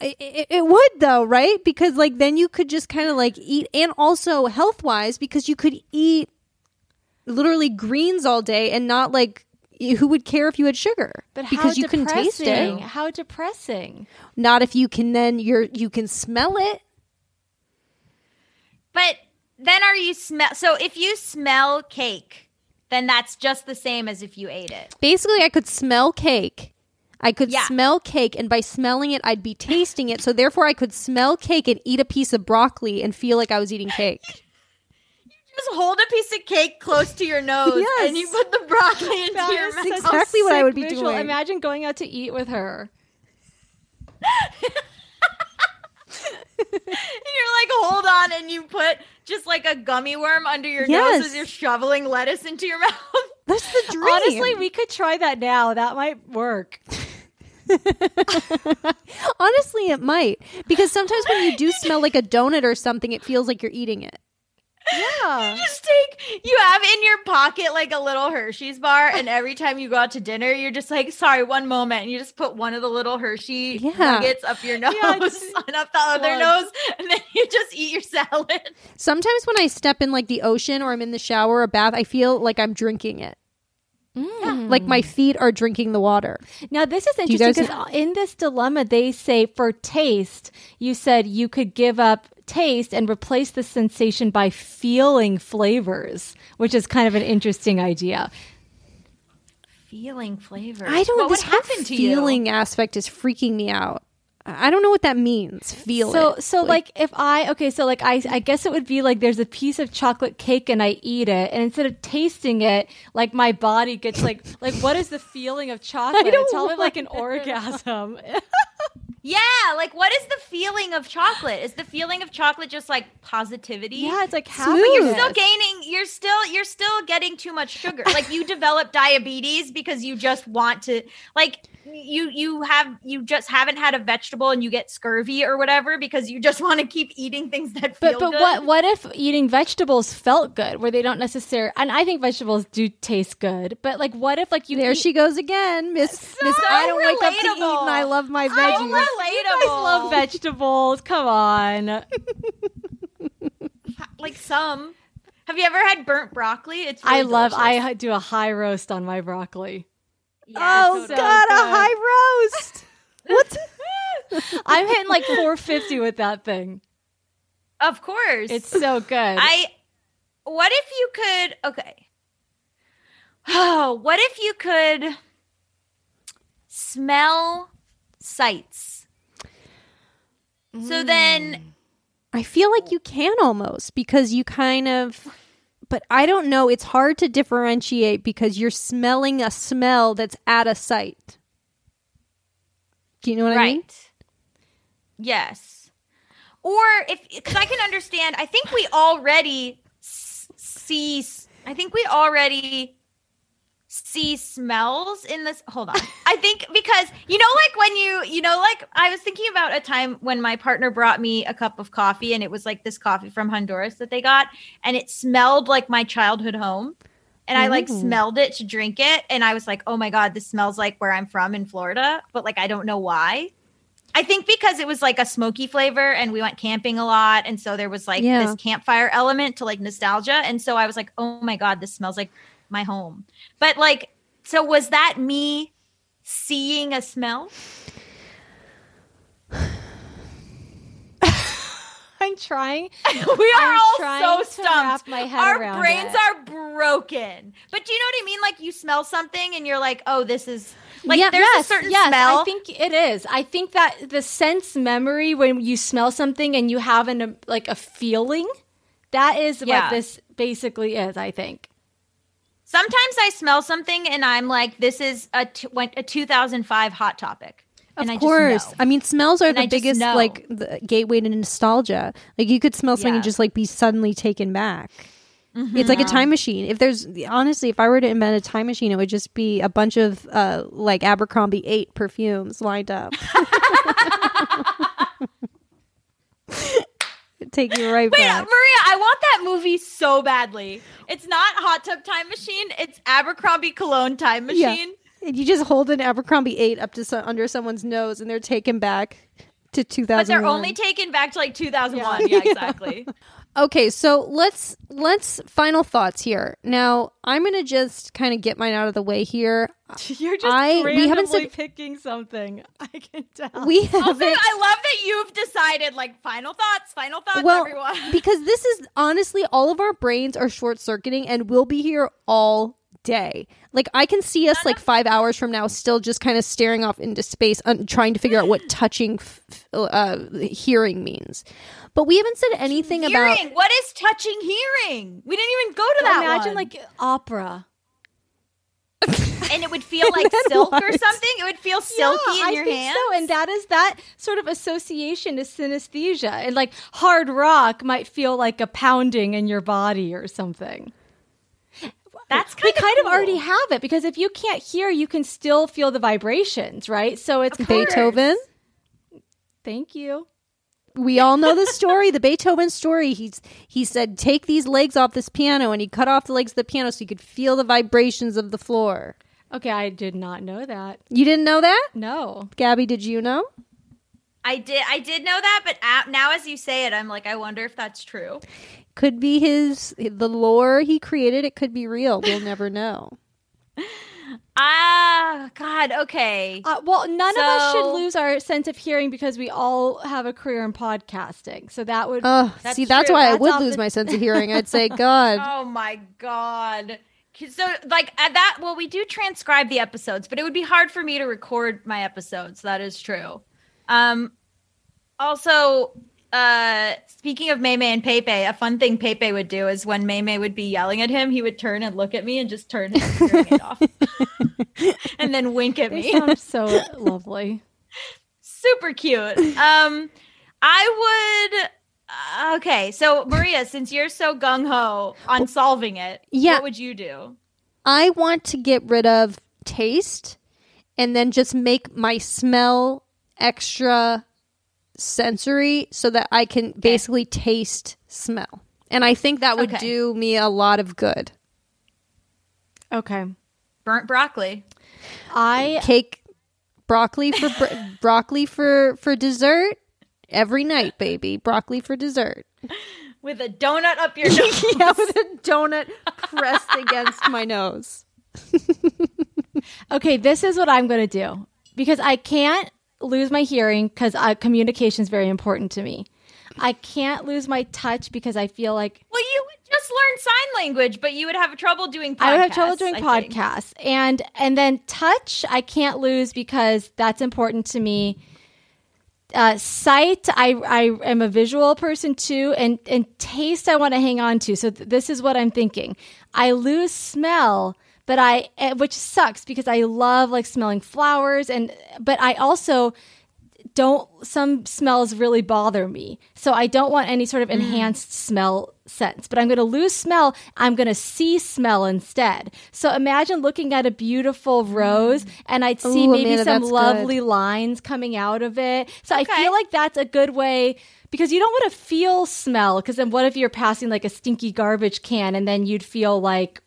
it, it, it would though, right? Because like then you could just kind of like eat, and also health wise, because you could eat literally greens all day and not like. Who would care if you had sugar? But how because you can taste it. How depressing. Not if you can then you're you can smell it. But then are you smell? So if you smell cake, then that's just the same as if you ate it. basically I could smell cake. I could Yeah. smell cake, and by smelling it, I'd be tasting it. So therefore, I could smell cake and eat a piece of broccoli and feel like I was eating cake. You Just hold a piece of cake close to your nose Yes. and you put the broccoli into That your is mouth. exactly what I would be visual. doing. Imagine going out to eat with her. And you're like, hold on, and you put just like a gummy worm under your Yes. nose as you're shoveling lettuce into your mouth. That's the dream. Honestly, we could try that now. That might work. Honestly, it might because sometimes when you do smell like a donut or something, it feels like you're eating it. Yeah. just take you have in your pocket like a little Hershey's bar, and every time you go out to dinner, you're just like, sorry, one moment, and you just put one of the little Hershey Yeah. nuggets up your nose Yeah, just and up the other plugs. nose, and then you just eat your salad. Sometimes when I step in like the ocean or I'm in the shower or bath, I feel like I'm drinking it. Mm. Like my feet are drinking the water. Now this is you interesting guys- because in this dilemma, they say for taste, you said you could give up taste and replace the sensation by feeling flavors, which is kind of an interesting idea. Feeling flavors. I don't. What this would whole happen to feeling you? aspect is freaking me out. I I don't know what that means. Feel So it. so like, if I okay, so like I I guess it would be like there's a piece of chocolate cake and I eat it, and instead of tasting it, like my body gets like like what is the feeling of chocolate? don't It's probably like an orgasm. Yeah, like what is the feeling of chocolate? Is the feeling of chocolate just like positivity? yeah, it's like Smooth. But you're still gaining you're still you're still getting too much sugar. Like you develop diabetes because you just want to like you you have you just haven't had a vegetable and you get scurvy or whatever because you just want to keep eating things that feel But but good. what what if eating vegetables felt good, where they don't necessarily? And I think vegetables do taste good, but like, what if like you there eat- she goes again, Miss. Miss, I don't wake up to eat, and I love my So veggies. relatable. I love vegetables. Come on. like some. Have you ever had burnt broccoli? It's I love. delicious. I do a high roast on my broccoli. Yeah, oh so God, good. a high roast. What? I'm hitting like 450 with that thing. Of course. It's so good. I what if you could okay. Oh, what if you could smell sights? So then mm. I feel like you can almost because you kind of but I don't know, it's hard to differentiate because you're smelling a smell that's at a sight. Do you know what I mean? right. Yes. Or if cuz I can understand, I think we already s- see I think we already see smells in this hold on. I think because you know like when you you know like i was thinking about a time when my partner brought me a cup of coffee and it was like this coffee from honduras that they got and it smelled like my childhood home. And i like smelled it to drink it and i was like oh my god this smells like where i'm from in florida but like i don't know why. I think because it was like a smoky flavor and we went camping a lot and so there was like Yeah. this campfire element to like nostalgia and so i was like oh my god this smells like my home but like, so was that me seeing a smell? I'm trying. we are I'm all so stumped. my head Our brains it. are broken. But do you know what I mean? Like you smell something and you're like, oh, this is like Yeah, there's yes, a certain yes, smell. I think it is. I think that the sense memory when you smell something and you have an um, like a feeling, that is Yeah. what this basically is. I think. Sometimes I smell something and I'm like, this is a t- a 2005 hot topic. Of and I course. Just. I mean, smells are And the I biggest like the gateway to nostalgia. Like you could smell something Yeah. and just like be suddenly taken back. It's like a time machine. If there's honestly, if I were to invent a time machine, it would just be a bunch of uh like Abercrombie eight perfumes lined up. Take you right Wait, back. Maria, I want that movie so badly. It's not Hot Tub Time Machine. It's Abercrombie Cologne Time Yeah. Machine. And you just hold an Abercrombie eight up to so- under someone's nose, and they're taken back to two But they're only taken back to like 2001. Yeah, exactly. Okay, so let's let's final thoughts here. Now, I'm gonna just kind of get mine out of the way here. You're just I- we haven't said- picking something. I can tell. We Also, haven't. I love that you've decided like final thoughts, final thoughts, well, everyone. because this is honestly all of our brains are short circuiting, and we'll be here all day. Like I can see us like five hours from now, still just kind of staring off into space, un- trying to figure out what touching f- f- uh, hearing means. But we haven't said anything about. What is touching hearing? We didn't even go to that Imagine one. like opera. and it would feel like then silk or something. It would feel silky yeah, in I your think hands. so, and that is that sort of association to synesthesia, and like hard rock might feel like a pounding in your body or something. That's we kind kind of already have it because if you can't hear, you can still feel the vibrations, right? So it's Beethoven. Thank you. We all know the story, the Beethoven story. He's he said, "Take these legs off this piano," and he cut off the legs of the piano so he could feel the vibrations of the floor. Okay, I did not know that. You didn't know that, No. Gaby? Did you know? I did. I did know that, but a now as you say it, I'm like, I wonder if that's true. Could be his the lore he created. It could be real. We'll never know. Ah, God. Okay. Uh, well, none of us should lose our sense of hearing because we all have a career in podcasting. So that would Oh, That's see, that's true. why I would lose the- my sense of hearing. I'd say, God, Oh my god. So like at that well we do transcribe the episodes, but it would be hard for me to record my episodes. That is true. Um also uh speaking of Maymay and Pepe, a fun thing Pepe would do is when Maymay would be yelling at him, he would turn and look at me and just turn his hearing aid off. and then wink at they me. sound so lovely. Super cute. Um I would uh, okay, so Maria, since you're so gung ho on solving it, Yeah. what would you do? I want to get rid of taste and then just make my smell extra sensory so that I can basically taste smell. And I think that would Okay. do me a lot of good. Okay. Burnt broccoli. I Cake broccoli for br- broccoli for for dessert every night, baby. Broccoli for dessert. with a donut up your nose. yeah, with a donut pressed against my nose. Okay, this is what I'm going to do because I can't lose my hearing because uh, communication is very important to me. I can't lose my touch because I feel like Well, you would just learn sign language, but you would have trouble doing. Podcasts, I would have trouble doing I think. podcasts, and and then touch I can't lose because that's important to me. Uh, sight, I I am a visual person too, and and taste I want to hang on to. So th- this is what I'm thinking. I lose smell, but I eh, which sucks because I love like smelling flowers, and but I also don't some smells really bother me. So i don't want any sort of enhanced smell sense but i'm going to lose smell i'm going to see smell instead. So imagine looking at a beautiful rose and i'd see Ooh, maybe Amanda, some lovely lines coming out of it. So i feel like that's a good way because you don't want to feel smell because then what if you're passing like a stinky garbage can and then you'd feel like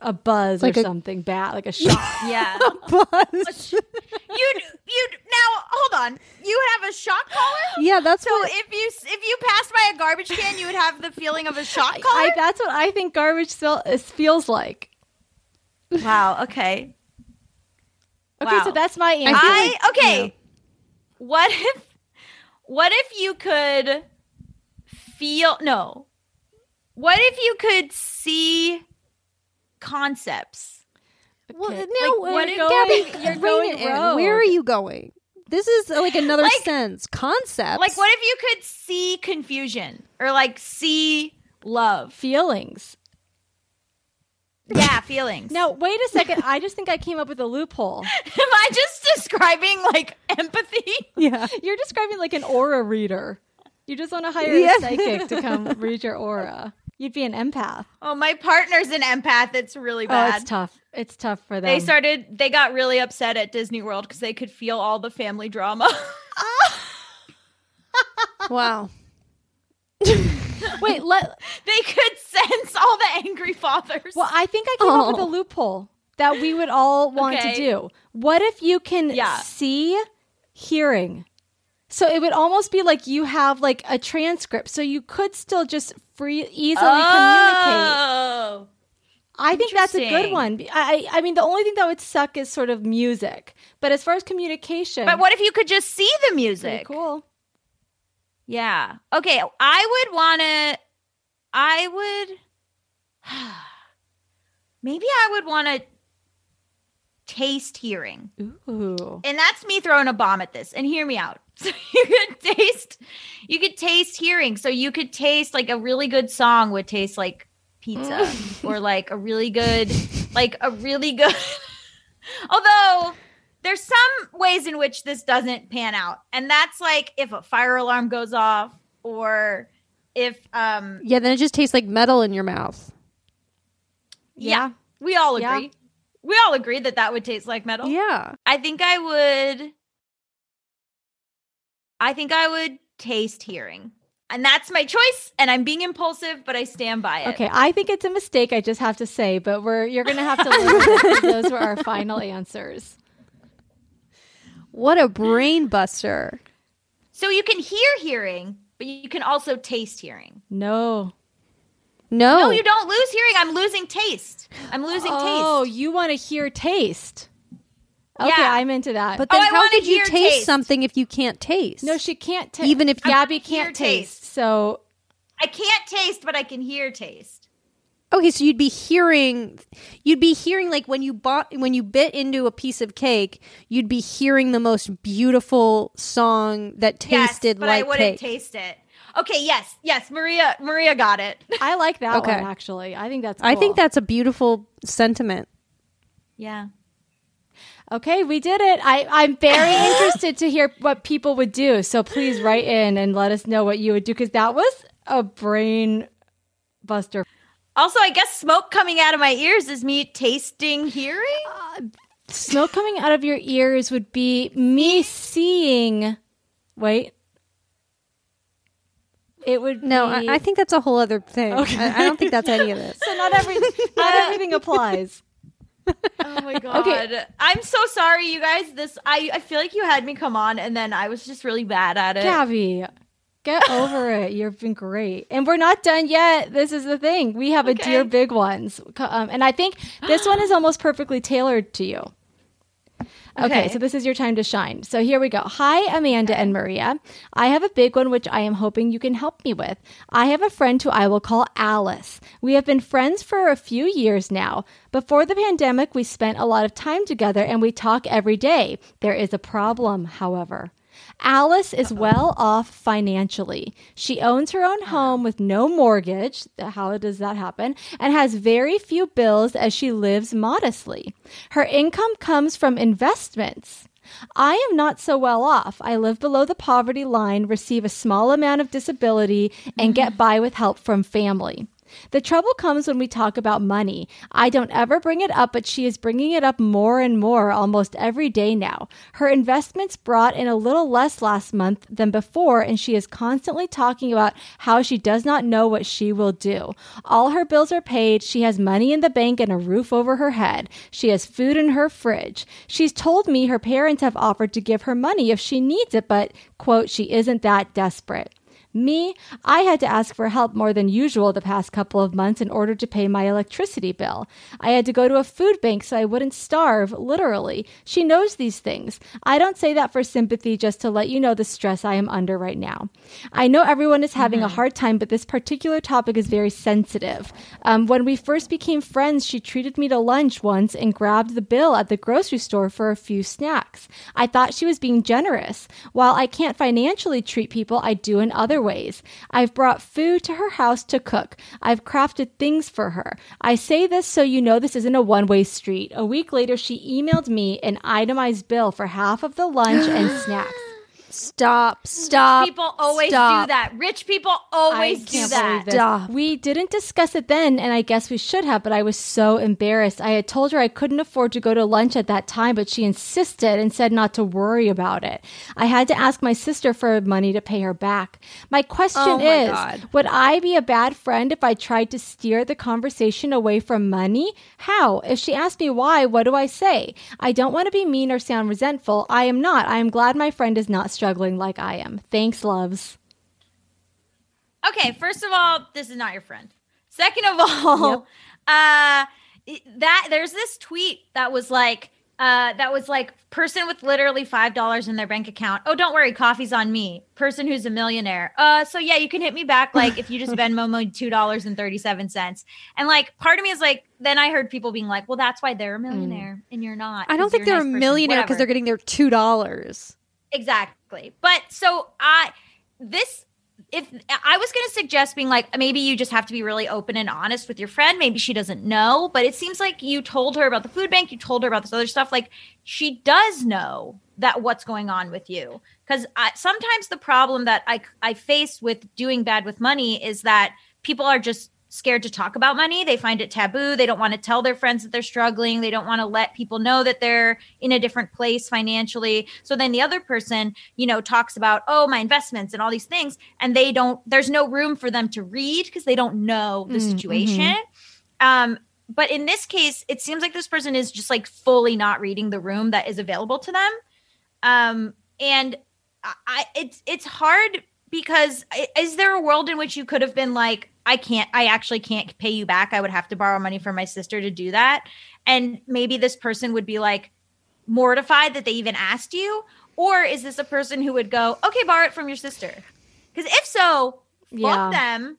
a buzz Like or a- something bad like a shock Yeah, a Buzz. you'd you'd now hold on. You would have a shock collar. yeah, that's So what if you if you passed by a garbage can, you would have the feeling of a shock collar. I, that's what i think garbage smell, is- feels like wow. Okay. Okay, Wow. so that's my answer. I okay. What if what if you could feel no. What if you could see concepts? Well, Okay. now, Like, uh, what if- Gaby, you're going in. Where are you going? This is uh, like another Like- sense concept. Like what if you could see confusion or like see love? feelings. Yeah, feelings. Now, wait a second. I just think I came up with a loophole. Am I just describing like empathy? Yeah, You're describing like an aura reader. You just want to hire Yeah. a psychic to come read your aura. You'd be an empath. Oh, my partner's an empath. It's really bad. Oh, it's tough. It's tough for them. They started. They got really upset at Disney World because they could feel all the family drama. wow. Wait, let. they could sense all the angry fathers. Well, I think I came up with a Oh. loophole that we would all want to do. What if you can Yeah. see hearing? So it would almost be like you have like a transcript, so you could still just free easily communicate. oh. I think that's a good one. I I mean the only thing that would suck is sort of music, but as far as communication, But what if you could just see the music? cool. Yeah. Okay. I would want to. I would. maybe I would want to taste hearing. Ooh. And that's me throwing a bomb at this. And hear me out. So you could taste you could taste hearing. So you could taste like a really good song would taste like pizza or like a really good like a really good although there's some ways in which this doesn't pan out. And that's like if a fire alarm goes off or if um Yeah, then it just tastes like metal in your mouth. yeah, we all Yeah. agree. We all agree that that would taste like metal. Yeah. I think I would. I think I would taste hearing. And that's my choice. And I'm being impulsive, but I stand by it. Okay, I think it's a mistake. I just have to say, but we're you're gonna have to live with it 'cause those were our final answers. What a brain buster. So you can hear hearing, but you can also taste hearing. No. No. No, you don't lose hearing. I'm losing taste. I'm losing Oh, taste. Oh, you want to hear taste? Okay, Yeah. I'm into that. But Oh, then I how wanna could you taste, taste. something if you can't taste? no, she can't taste. Even if- Gaby Hear can't taste, taste. so I can't taste, but I can hear taste. Okay, so you'd be hearing you'd be hearing like when you bought when you bit into a piece of cake, you'd be hearing the most beautiful song that tasted yes, but like I wouldn't cake. taste it. Okay, yes, yes, Maria, Maria got it. I like that Okay. one actually. I think that's. I think that's a beautiful sentiment. yeah. Okay, we did it. I, I'm very interested to hear what people would do. So please write in and let us know what you would do because that was a brain buster. Also, I guess smoke coming out of my ears is me tasting hearing. Uh, smoke coming out of your ears would be me seeing. Wait. It would No, be, I, I think that's a whole other thing. Okay. I, I don't think that's any of this. so. Not every not everything applies. Oh my god. Okay. I'm so sorry, you guys. This I I feel like you had me come on and then I was just really bad at it. Gaby, get over it. You've been great. And we're not done yet. This is the thing. We have a dear big ones. Um, and I think this one is almost perfectly tailored to you. Okay, Okay. so this is your time to shine. So here we go. Hi, Amanda and Maria. I have a big one which I am hoping you can help me with. I have a friend who I will call Alice. We have been friends for a few years now. Before the pandemic, we spent a lot of time together and we talk every day. There is a problem, however. Alice is well off financially. She owns her own home with no mortgage. How does that happen? And has very few bills as she lives modestly. Her income comes from investments. I am not so well off. I live below the poverty line, receive a small amount of disability, and get mm-hmm. by with help from family. The trouble comes when we talk about money. I don't ever bring it up, but she is bringing it up more and more almost every day now. Her investments brought in a little less last month than before, and she is constantly talking about how she does not know what she will do. All her bills are paid. She has money in the bank and a roof over her head. She has food in her fridge. She's told me her parents have offered to give her money if she needs it, but, quote, she isn't that desperate. Me, I had to ask for help more than usual the past couple of months in order to pay my electricity bill. I had to go to a food bank so I wouldn't starve, literally. She knows these things. I don't say that for sympathy, just to let you know the stress I am under right now. I know everyone is having a hard time, but this particular topic is very sensitive. Um, when we first became friends, she treated me to lunch once and grabbed the bill at the grocery store for a few snacks. I thought she was being generous. While I can't financially treat people, I do in other ways. I've brought food to her house to cook. I've crafted things for her. I say this so you know this isn't a one way street. A week later, she emailed me an itemized bill for half of the lunch and snacks. Stop. Stop. People always stop. do that. Rich people always I do can't that. Stop. We didn't discuss it then, and I guess we should have, but I was so embarrassed. I had told her I couldn't afford to go to lunch at that time, but she insisted and said not to worry about it. I had to ask my sister for money to pay her back. My question Oh my is God. Would I be a bad friend if I tried to steer the conversation away from money? How? If she asked me why, what do I say? I don't want to be mean or sound resentful. I am not. I am glad my friend is not struggling like I am. Thanks, loves. Okay, first of all, this is not your friend. Second of all, uh that there's this tweet that was like uh, that was like person with literally five dollars in their bank account. Oh, don't worry, coffee's on me. Person who's a millionaire. Uh, so yeah, you can hit me back like if you just Venmo me two dollars and thirty seven cents. And like part of me is like, then I heard people being like, well, that's why they're a millionaire and you're not. I don't think they're a nice person." millionaire because they're getting their two dollars. Exactly. But so I this if I was going to suggest being like maybe you just have to be really open and honest with your friend. Maybe she doesn't know, but it seems like you told her about the food bank, you told her about this other stuff like she does know that what's going on with you. Cuz sometimes the problem that I I face with doing bad with money is that people are just scared to talk about money. They find it taboo. They don't want to tell their friends that they're struggling. They don't want to let people know that they're in a different place financially. So then the other person, you know, talks about, oh, my investments and all these things. And they don't, there's no room for them to read because they don't know the situation. Um, but in this case, it seems like this person is just like fully not reading the room that is available to them. Um, and I, I it's it's hard because is there a world in which you could have been like i can't i actually can't pay you back. I would have to borrow money from my sister to do that. And maybe this person would be like mortified that they even asked you? Or is this a person who would go okay borrow it from your sister. Because if so fuck Yeah. them.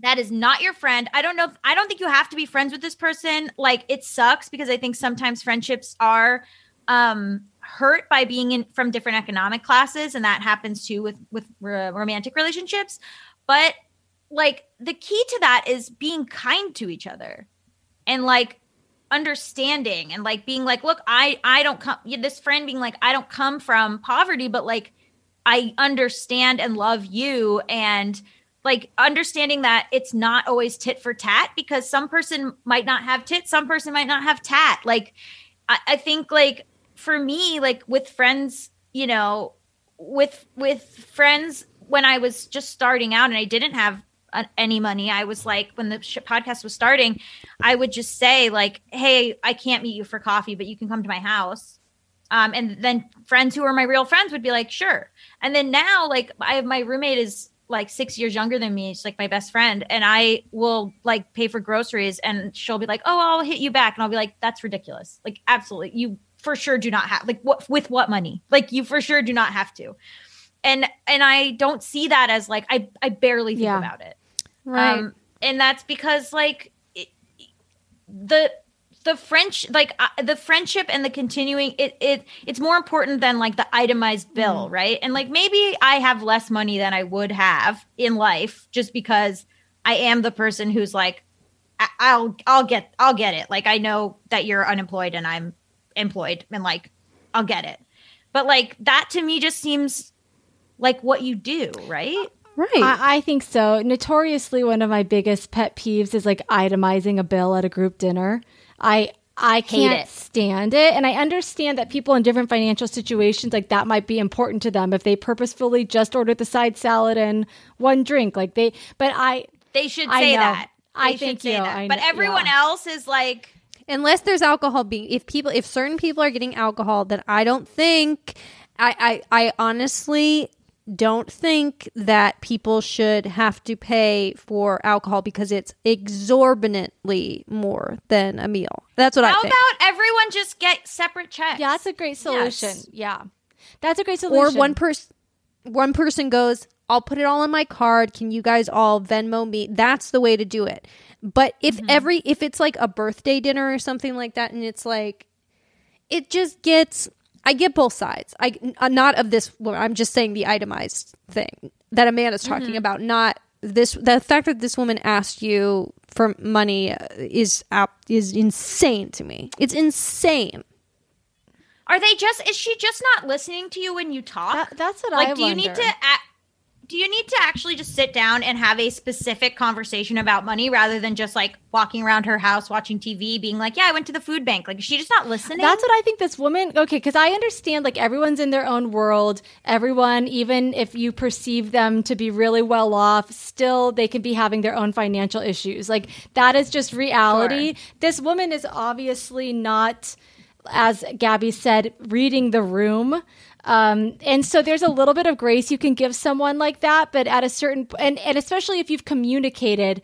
That is not your friend. I don't know if, i don't think you have to be friends with this person. Like it sucks because i think sometimes friendships are um hurt by being in from different economic classes and that happens too with with ro- romantic relationships. But like the key to that is being kind to each other and like understanding and like being like look i i don't come this friend being like i don't come from poverty but like i understand and love you. And like understanding that it's not always tit for tat because some person might not have tit some person might not have tat. Like I, I think like for me like with friends you know with with friends when i was just starting out and i didn't have uh, any money i was like when the podcast was starting i would just say like hey i can't meet you for coffee but you can come to my house. Um, and then friends who are my real friends would be like sure. And then now like i have my roommate is like six years younger than me she's like my best friend and i will like pay for groceries and she'll be like oh i'll hit you back and i'll be like that's ridiculous. Like absolutely you for sure do not have like what with what money like you for sure do not have to and and i don't see that as like i i barely think Yeah. about it Right. um, and that's because like it, the the French like uh, the friendship and the continuing it it it's more important than like the itemized bill, right? And like maybe I have less money than I would have in life just because I am the person who's like I- I'll I'll get I'll get it. Like I know that you're unemployed and I'm employed and like I'll get it. But like that to me just seems like what you do, right? right. I, I think so. Notoriously, one of my biggest pet peeves is like itemizing a bill at a group dinner. I I can't it. stand it, and I understand that people in different financial situations like that might be important to them if they purposefully just ordered the side salad and one drink. Like they, but I They should say know. that. I They should thank say you. that. I but everyone yeah. else is like unless there's alcohol being if people if certain people are getting alcohol then i don't think i i, I honestly don't think that people should have to pay for alcohol because it's exorbitantly more than a meal that's what i How think about everyone just get separate checks? yeah, that's a great solution. Yes. Yeah, that's a great solution. or one person one person goes i'll put it all on my card can you guys all venmo me that's the way to do it but if Mm-hmm. every if it's like a birthday dinner or something like that and it's like it just gets i get both sides i uh, not of this well, i'm just saying the itemized thing that amanda's talking Mm-hmm. about not this the fact that this woman asked you for money uh, is ap- is insane to me it's insane Are they just? Is she just not listening to you when you talk? That- that's what like. I Like, do you need wonder. to? Do you need to actually just sit down and have a specific conversation about money rather than just like walking around her house watching TV, being like, "Yeah, I went to the food bank." Like, is she just not listening? That's what I think this woman, okay, because I understand like everyone's in their own world. Everyone, even if you perceive them to be really well off, still they can be having their own financial issues. Like that is just reality. This woman is obviously not, as Gaby said, reading the room. Um, and so there's a little bit of grace you can give someone like that, but at a certain and and especially if you've communicated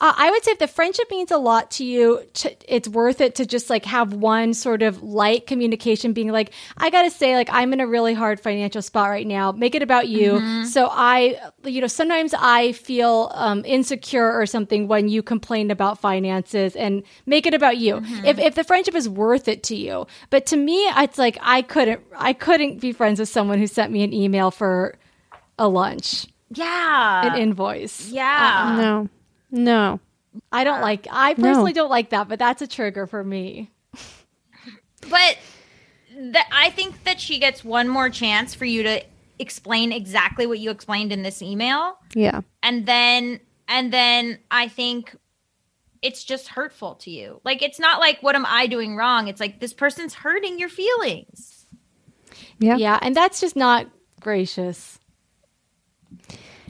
Uh, I would say if the friendship means a lot to you, to, it's worth it to just like have one sort of light communication being like, I got to say, like, I'm in a really hard financial spot right now. Make it about you. Mm-hmm. So I, you know, sometimes I feel um, insecure or something when you complain about finances and make it about you. Mm-hmm. If, if the friendship is worth it to you. But to me, it's like, I couldn't, I couldn't be friends with someone who sent me an email for a lunch, Yeah. an invoice. yeah. no, no. I don't like. I personally don't like that, but that's a trigger for me. But th- I think that she gets one more chance for you to explain exactly what you explained in this email. Yeah. And then and then I think it's just hurtful to you. Like it's not like what am I doing wrong? It's like this person's hurting your feelings. Yeah. Yeah, and that's just not gracious.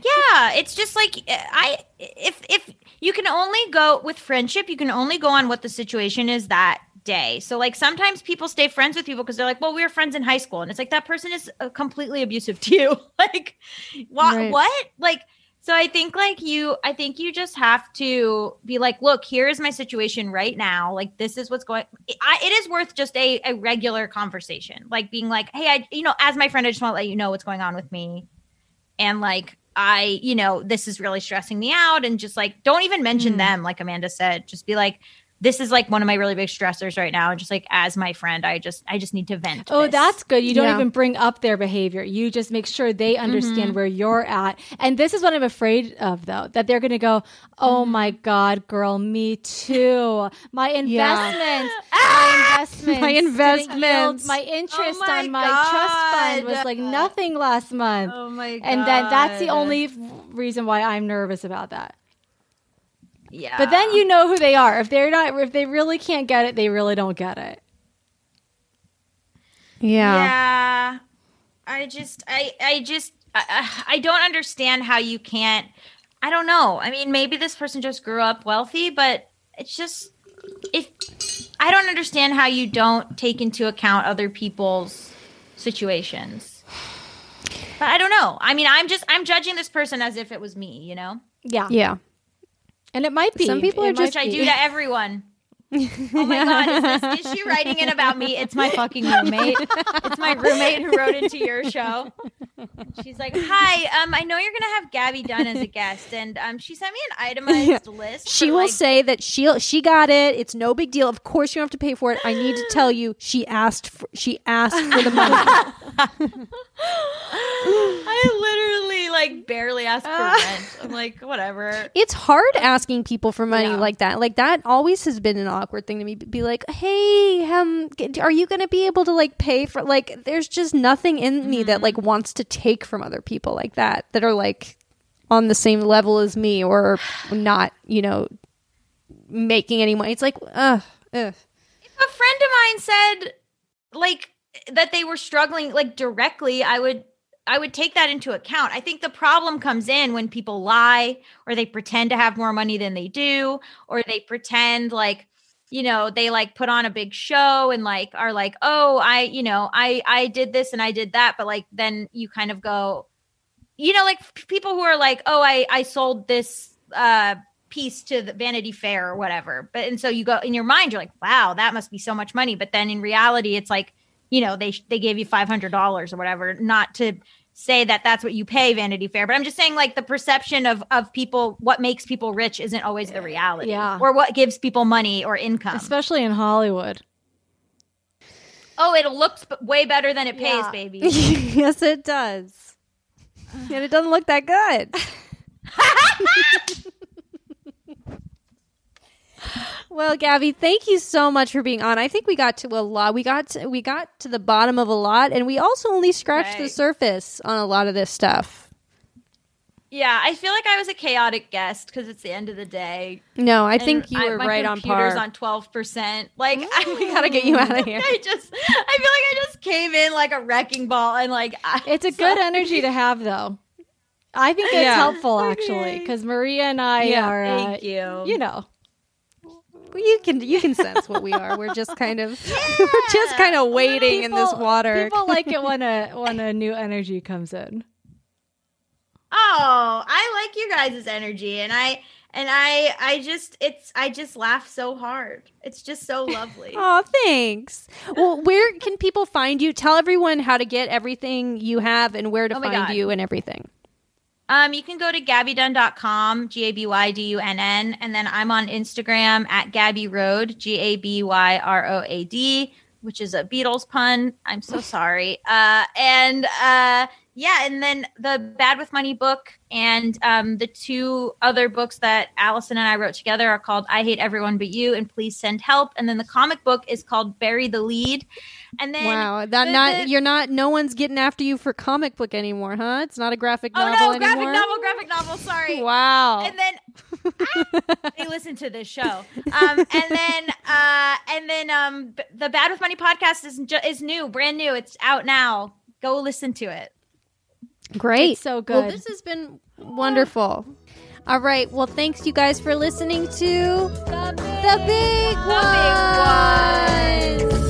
Yeah, it's just like I if if you can only go with friendship, you can only go on what the situation is that day. So like sometimes people stay friends with people because they're like, well, we were friends in high school, and it's like that person is uh, completely abusive to you. like, what? Right. What? Like, so I think like you, I think you just have to be like, look, here is my situation right now. Like, this is what's going. I, it is worth just a a regular conversation, like being like, hey, I, you know, as my friend, I just want to let you know what's going on with me and like I, you know, this is really stressing me out and just like don't even mention mm. them like Amanda said. Just be like this is like one of my really big stressors right now and just like as my friend, I just I just need to vent. Oh, this. that's good. You don't Yeah. even bring up their behavior. You just make sure they understand Mm-hmm. where you're at. And this is what I'm afraid of, though, that they're going to go, "Oh Mm-hmm. my God, girl, me too. My investments, my Ah! investments, My didn't investments. my interest Oh my on my trust fund was like nothing last month." Oh my god. and then that's the only reason why I'm nervous about that. Yeah. But then you know who they are. If they're not, if they really can't get it, they really don't get it. Yeah. Yeah. I just I I just I, I don't understand how you can't I don't know. I mean, maybe this person just grew up wealthy, but it's just if I don't understand how you don't take into account other people's situations. But I don't know. I mean, I'm just I'm judging this person as if it was me, you know? Yeah, Yeah. And it might be. Some people It are just- I do to everyone. Oh my god, is, this, is she writing in about me? It's my fucking roommate. It's my roommate who wrote into your show. She's like, "Hi, um, I know you're gonna have Gaby Dunn as a guest, and um, she sent me an itemized list. She for, will like, say that she she got it. It's no big deal. Of course, you don't have to pay for it. I need to tell you, she asked for she asked for the money. I literally like barely asked for rent. I'm like, whatever. it's hard asking people for money Yeah. like that. Like that always has been an awkward thing to me. Be like, hey, um, are you going to be able to like pay for? Like, there's just nothing in me that like wants to take from other people like that. That are like on the same level as me or not. You know, making any money. It's like, ugh, ugh. If a friend of mine said like that they were struggling like directly i would i would take that into account i think the problem comes in when people lie or they pretend to have more money than they do or they pretend like you know they like put on a big show and like are like oh i you know i i did this and i did that but like then you kind of go you know like people who are like oh i i sold this uh piece to the Vanity Fair or whatever. But and so you go in your mind, you're like, wow, that must be so much money. But then in reality, it's like, you know, they they gave you five hundred dollars or whatever. Not to say that that's what you pay Vanity Fair, but I'm just saying like the perception of of people, what makes people rich isn't always the reality, Yeah. or what gives people money or income. especially in Hollywood. oh, it looks way better than it pays, Yeah. baby. yes, it does. And it doesn't look that good. well, Gaby, thank you so much for being on. I think we got to a lot. We got to, we got to the bottom of a lot, and we also only scratched the surface on a lot of this stuff. yeah, I feel like I was a chaotic guest because it's the end of the day. No, I And think you I- were right on computer's par. on twelve percent. Like I, we gotta get you out of here. I just, I feel like I just came in like a wrecking ball, and like I, It's a good energy to have, though. I think it's Yeah. helpful actually because Maria and I Yeah, are, uh, Thank you. you know, you can you can sense what we are. We're just kind of we're just kind of waiting in this People- water. People like it when a when a new energy comes in. Oh, I like you guys' energy, and I and I I just it's I just laugh so hard. It's just so lovely. Oh, thanks. Well, where can people find you? Tell everyone how to get everything you have and where to Oh find God. you and everything. Um, you can go to gabydunn.com, G A B Y D U N N, and then I'm on Instagram at Gaby Road, G A B Y R O A D, which is a Beatles pun. I'm so sorry. Uh, and uh, yeah, and then the Bad with Money book and um, the two other books that Allison and I wrote together are called I Hate Everyone But You and Please Send Help. And then the comic book is called Bury the Lede. And then Wow, that the- not the- you're not. No one's getting after you for comic book anymore, huh? It's not a graphic Oh novel no, graphic anymore. novel, graphic novel. Sorry. Wow. and then Ah, they listen to this show um and then uh and then um b- the bad with money podcast is ju- is new brand new it's out now go listen to it Great. It's so Well, good. this has been wonderful. All right. Well, thanks you guys for listening to the big, The Big ones.